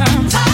out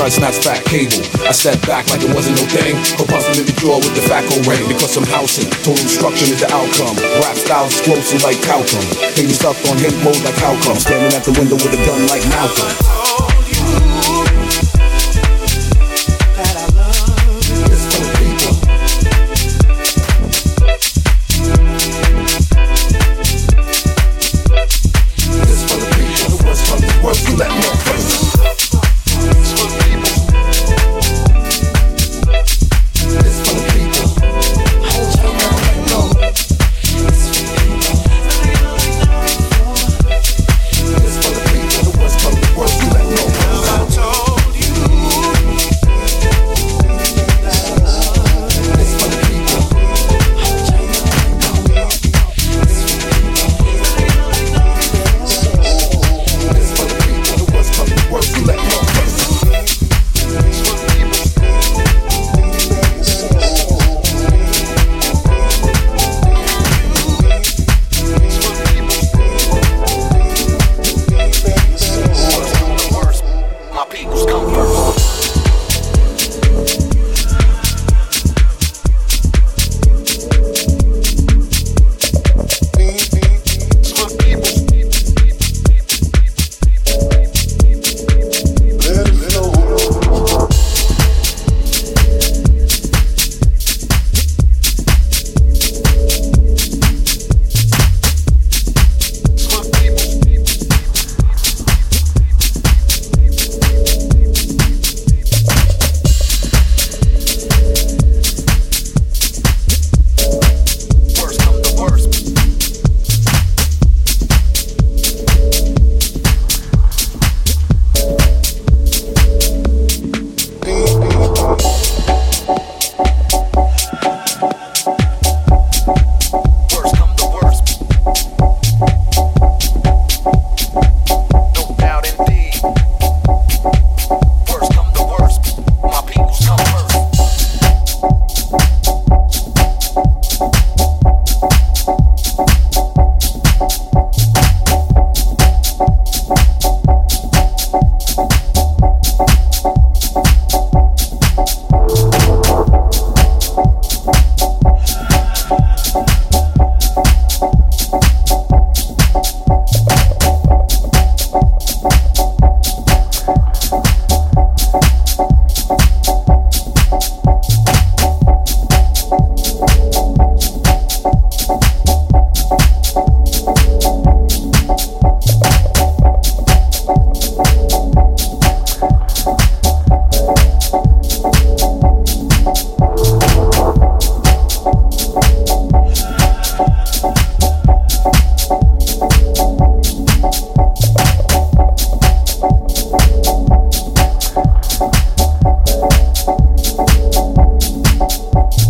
tried to snatch fat cable. I stepped back like it wasn't no thing. Corpuscle in the jaw with the faco ring. Because I'm housing, total destruction is the outcome. Rap style's explosive like Calcum. Hating stuff on hate mode like Calcum. Standing at the window with a gun like Malcolm. Thank you.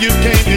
You came